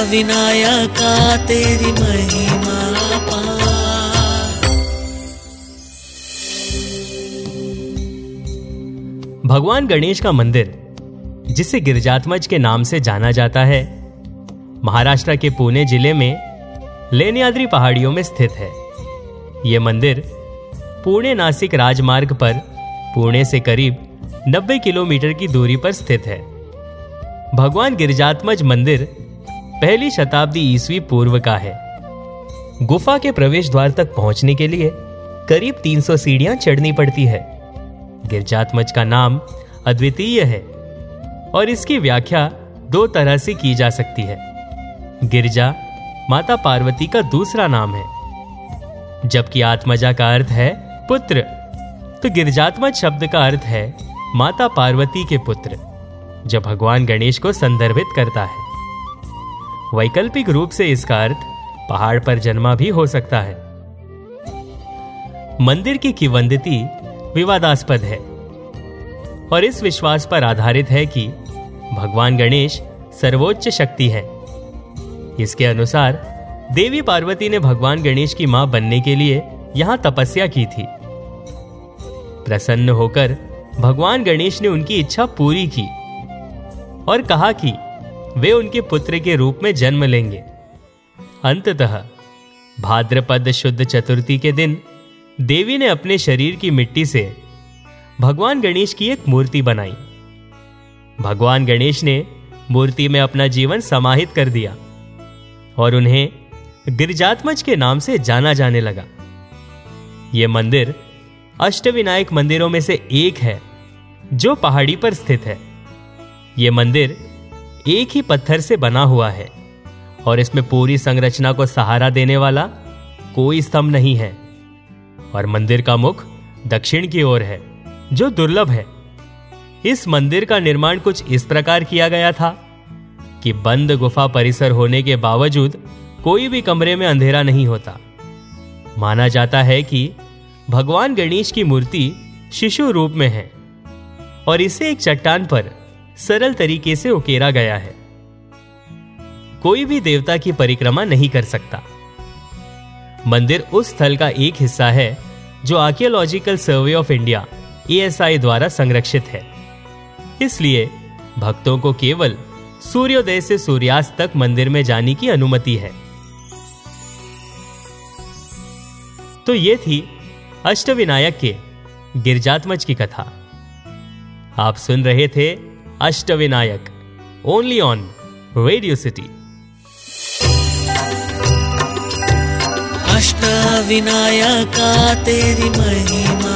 अष्टविनायका तेरी महिमा भगवान गणेश का मंदिर, जिसे गिरजात्मज के नाम से जाना जाता है, महाराष्ट्र के पुणे ज़िले में लेनियाद्री पहाड़ियों में स्थित है। यह मंदिर पुणे नासिक राजमार्ग पर, पुणे से करीब 90 किलोमीटर की दूरी पर स्थित है। भगवान गिरजात्मज मंदिर पहली शताब्दी ईसवी पूर्व का है। गुफा के प्रवेश द्वार तक पहुँचने के लिए करीब 300 सीढ़ियाँ चढ़नी पड़ती है। गिरजात्मज का नाम अद्वितीय है और इसकी व्याख्या दो तरह से की जा सकती है। गिरजा माता पार्वती का दूसरा नाम है। जबकि आत्मजा का अर्थ है पुत्र तो गिरजात्मज शब्द का अर्थ है माता पार्वती के पुत्र, जो भगवान गणेश को संदर्भित करता है। वैकल्पिक रूप से इसका अर्थ पहाड़ पर जन्मा भी हो सकता है। मंदिर की किवंदती विवादास्पद है और इस विश्वास पर आधारित है कि भगवान गणेश सर्वोच्च शक्ति है। इसके अनुसार देवी पार्वती ने भगवान गणेश की माँ बनने के लिए यहाँ तपस्या की थी। प्रसन्न होकर भगवान गणेश ने उनकी इच्छा पूरी की और कहा कि वे उनके पुत्र के रूप में जन्म लेंगे। अंततः भाद्रपद शुद्ध चतुर्थी के दिन देवी ने अपने शरीर की मिट्टी से भगवान गणेश की एक मूर्ति बनाई। भगवान गणेश ने मूर्ति में अपना जीवन समाहित कर दिया और उन्हें गिरिजात्मज के नाम से जाना जाने लगा। यह मंदिर अष्टविनायक मंदिरों में से एक है, जो पहाड़ी पर स्थित है। यह मंदिर एक ही पत्थर से बना हुआ है। और इसमें पूरी संरचना को सहारा देने वाला कोई स्तंभ नहीं है। और मंदिर का मुख दक्षिण की ओर है, जो दुर्लभ है। इस मंदिर का निर्माण कुछ इस प्रकार किया गया था कि बंद गुफा परिसर होने के बावजूद कोई भी कमरे में अंधेरा नहीं होता। माना जाता है कि भगवान गणेश की मूर्ति शिशु रूप में है। और इसे एक चट्टान पर सरल तरीके से उकेरा गया है। कोई भी देवता की परिक्रमा नहीं कर सकता। मंदिर उस स्थल का एक हिस्सा है, जो archaeological survey of India ASI द्वारा संरक्षित है। इसलिए भक्तों को केवल सूर्योदय से सूर्यास्त तक मंदिर में जाने की अनुमति है। तो ये थी अष्टविनायक के गिरजात्मज की कथा। आप सुन रहे थे Ashtavinayak only on radio city Ashtavinayaka तेरी महिमा।